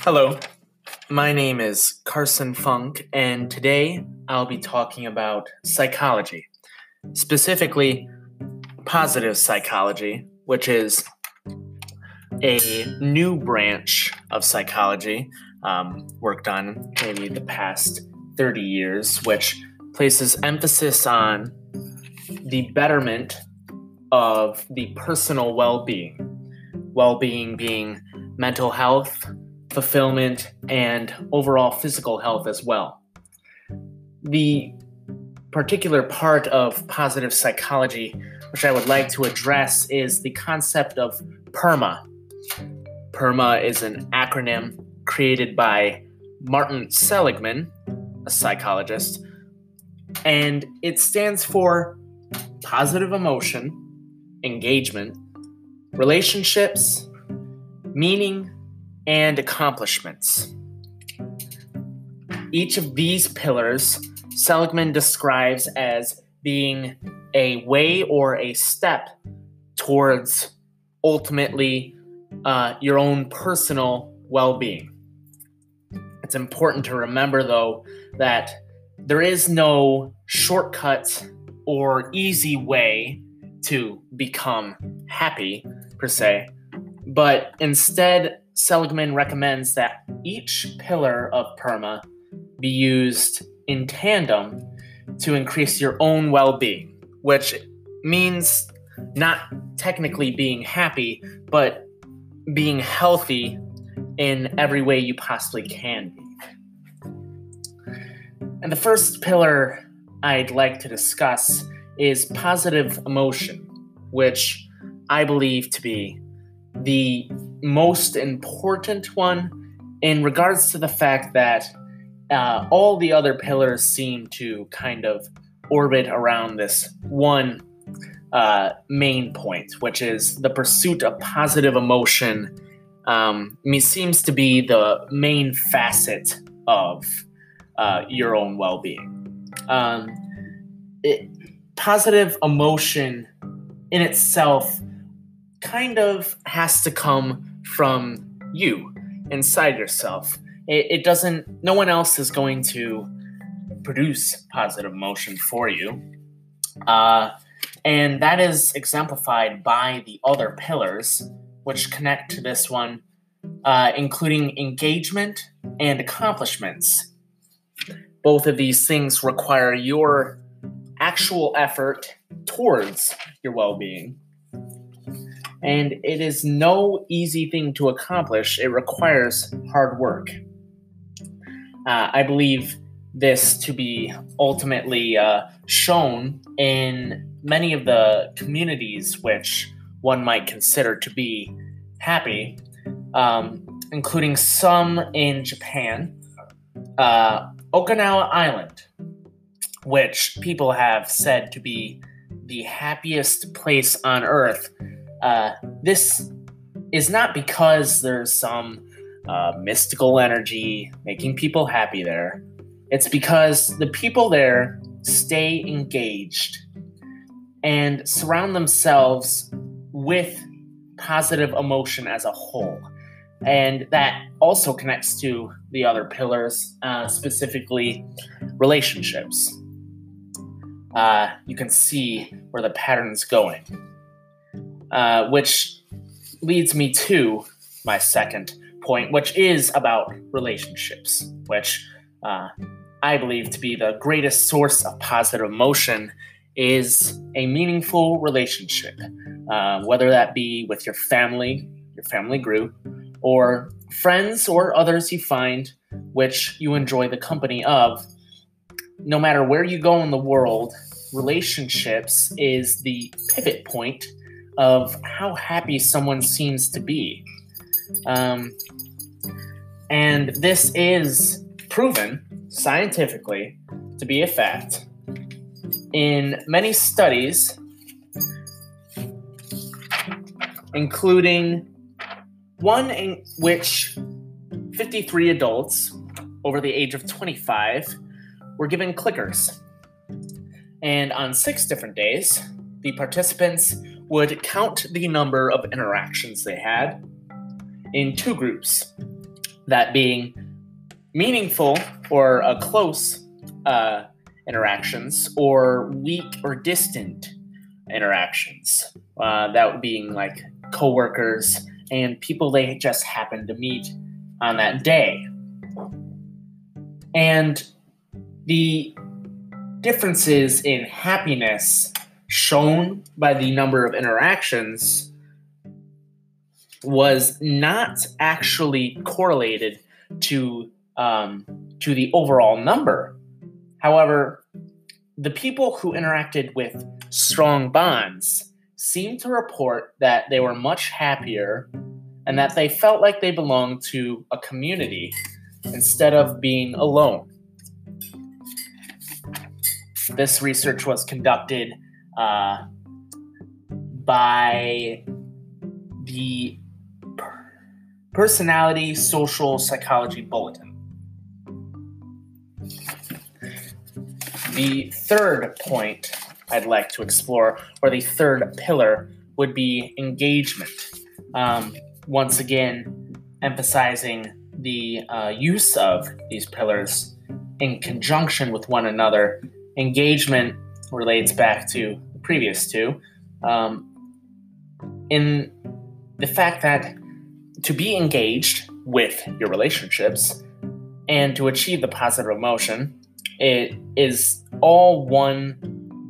Hello, my name is Carson Funk, and today I'll be talking about psychology, specifically positive psychology, which is a new branch of psychology um, worked on maybe the past 30 years, which places emphasis on the betterment of the personal well being. Well being being mental health, fulfillment, and overall physical health as well. The particular part of positive psychology which I would like to address is the concept of PERMA. PERMA is an acronym created by Martin Seligman, a psychologist, and it stands for positive emotion, engagement, relationships, meaning, and accomplishments. Each of these pillars Seligman describes as being a way or a step towards ultimately uh, your own personal well being. It's important to remember, though, that there is no shortcut or easy way to become happy, per se, but instead, Seligman recommends that each pillar of PERMA be used in tandem to increase your own well being, which means not technically being happy, but being healthy in every way you possibly can be. And the first pillar I'd like to discuss is positive emotion, which I believe to be the most important one in regards to the fact that uh, all the other pillars seem to kind of orbit around this one uh, main point, which is the pursuit of positive emotion. Um, seems to be the main facet of uh, your own well-being. Um, it, positive emotion in itself kind of has to come from you inside yourself. It, it doesn't, no one else is going to produce positive emotion for you. Uh, and that is exemplified by the other pillars, which connect to this one, uh, including engagement and accomplishments. Both of these things require your actual effort towards your well being. And it is no easy thing to accomplish, it requires hard work. Uh, I believe this to be ultimately uh, shown in many of the communities which one might consider to be happy, um, including some in Japan, uh, Okinawa Island, which people have said to be the happiest place on earth. Uh, this is not because there's some uh, mystical energy making people happy there. It's because the people there stay engaged and surround themselves with positive emotion as a whole. And that also connects to the other pillars, uh, specifically relationships. Uh, you can see where the pattern's going, uh, which leads me to my second point, which is about relationships, which uh, I believe to be the greatest source of positive emotion is a meaningful relationship, uh, whether that be with your family, your family group, or friends or others you find which you enjoy the company of. No matter where you go in the world, relationships is the pivot point of how happy someone seems to be. Um, and this is proven scientifically to be a fact in many studies, including one in which 53 adults over the age of 25 were given clickers. And on six different days, the participants would count the number of interactions they had in two groups that being meaningful or uh, close uh, interactions or weak or distant interactions. Uh, that being like coworkers and people they just happened to meet on that day. And the differences in happiness shown by the number of interactions was not actually correlated to um, to the overall number. However, the people who interacted with strong bonds seemed to report that they were much happier and that they felt like they belonged to a community instead of being alone. This research was conducted uh, by the Personality Social Psychology Bulletin. The third point I'd like to explore, or the third pillar, would be engagement. Um, once again, emphasizing the uh, use of these pillars in conjunction with one another. Engagement relates back to previous two. Um, in the fact that to be engaged with your relationships and to achieve the positive emotion, it is all one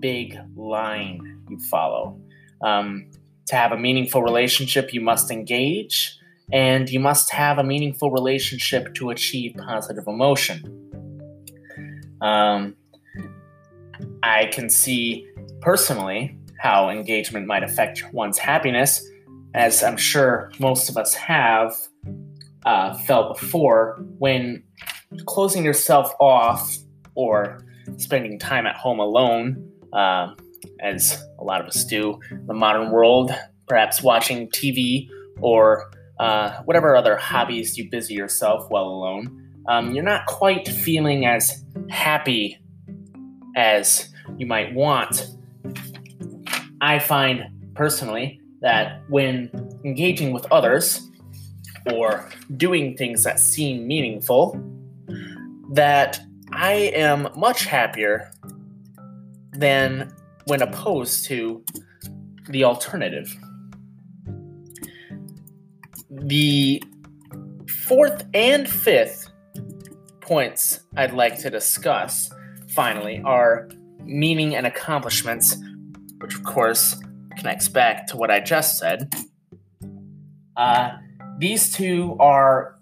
big line you follow. Um, to have a meaningful relationship, you must engage, and you must have a meaningful relationship to achieve positive emotion. Um, I can see personally how engagement might affect one's happiness as I'm sure most of us have uh, felt before, when closing yourself off or spending time at home alone, uh, as a lot of us do in the modern world, perhaps watching TV or uh, whatever other hobbies you busy yourself while alone, um, you're not quite feeling as happy as you might want. I find personally that when engaging with others or doing things that seem meaningful, that I am much happier than when opposed to the alternative. The fourth and fifth points I'd like to discuss, finally, are meaning and accomplishments, which, of course, connects back to what I just said. Uh, these two are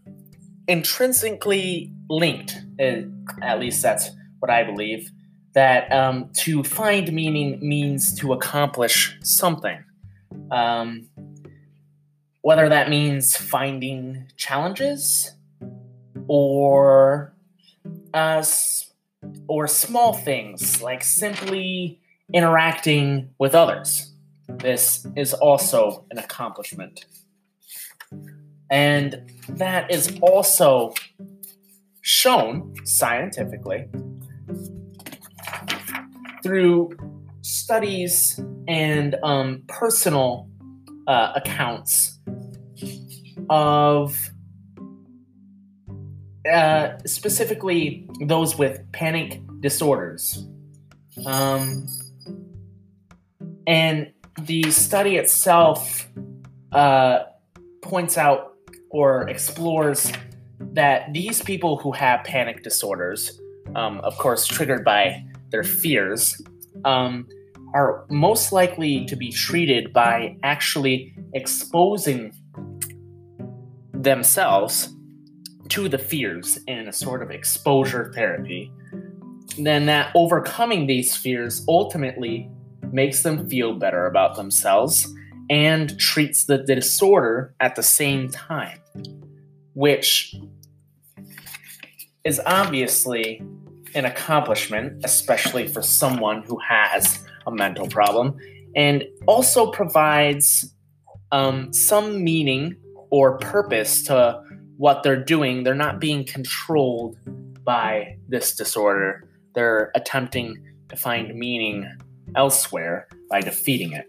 intrinsically linked, uh, at least that's what I believe. That um, to find meaning means to accomplish something. Um, whether that means finding challenges or uh, or small things like simply interacting with others. This is also an accomplishment. And that is also shown scientifically through studies and um, personal uh, accounts of uh, specifically those with panic disorders. Um, and the study itself uh, points out or explores that these people who have panic disorders, um, of course, triggered by their fears, um, are most likely to be treated by actually exposing themselves to the fears in a sort of exposure therapy. Then that overcoming these fears ultimately makes them feel better about themselves, and treats the disorder at the same time, which is obviously an accomplishment, especially for someone who has a mental problem, and also provides um, some meaning or purpose to what they're doing. They're not being controlled by this disorder, they're attempting to find meaning elsewhere by defeating it.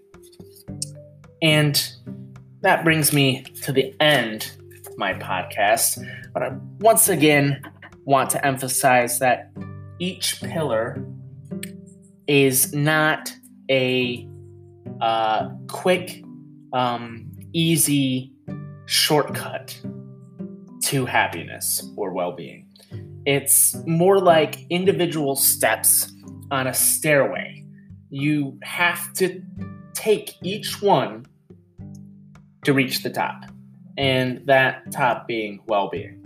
And that brings me to the end of my podcast, but I once again want to emphasize that each pillar is not a uh, quick, um, easy shortcut to happiness or well being. It's more like individual steps on a stairway. You have to take each one to reach the top, and that top being well being.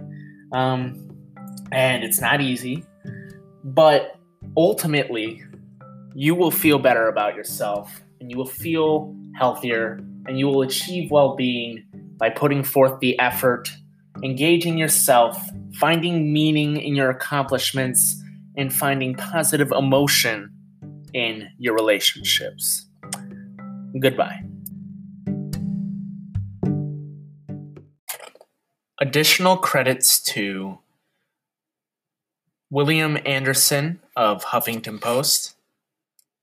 Um, and it's not easy, but ultimately, you will feel better about yourself and you will feel healthier and you will achieve well being by putting forth the effort, engaging yourself, finding meaning in your accomplishments, and finding positive emotion in your relationships. Goodbye. Additional credits to William Anderson of Huffington Post,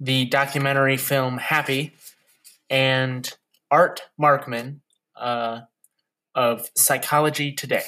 the documentary film Happy, and Art Markman uh, of Psychology Today.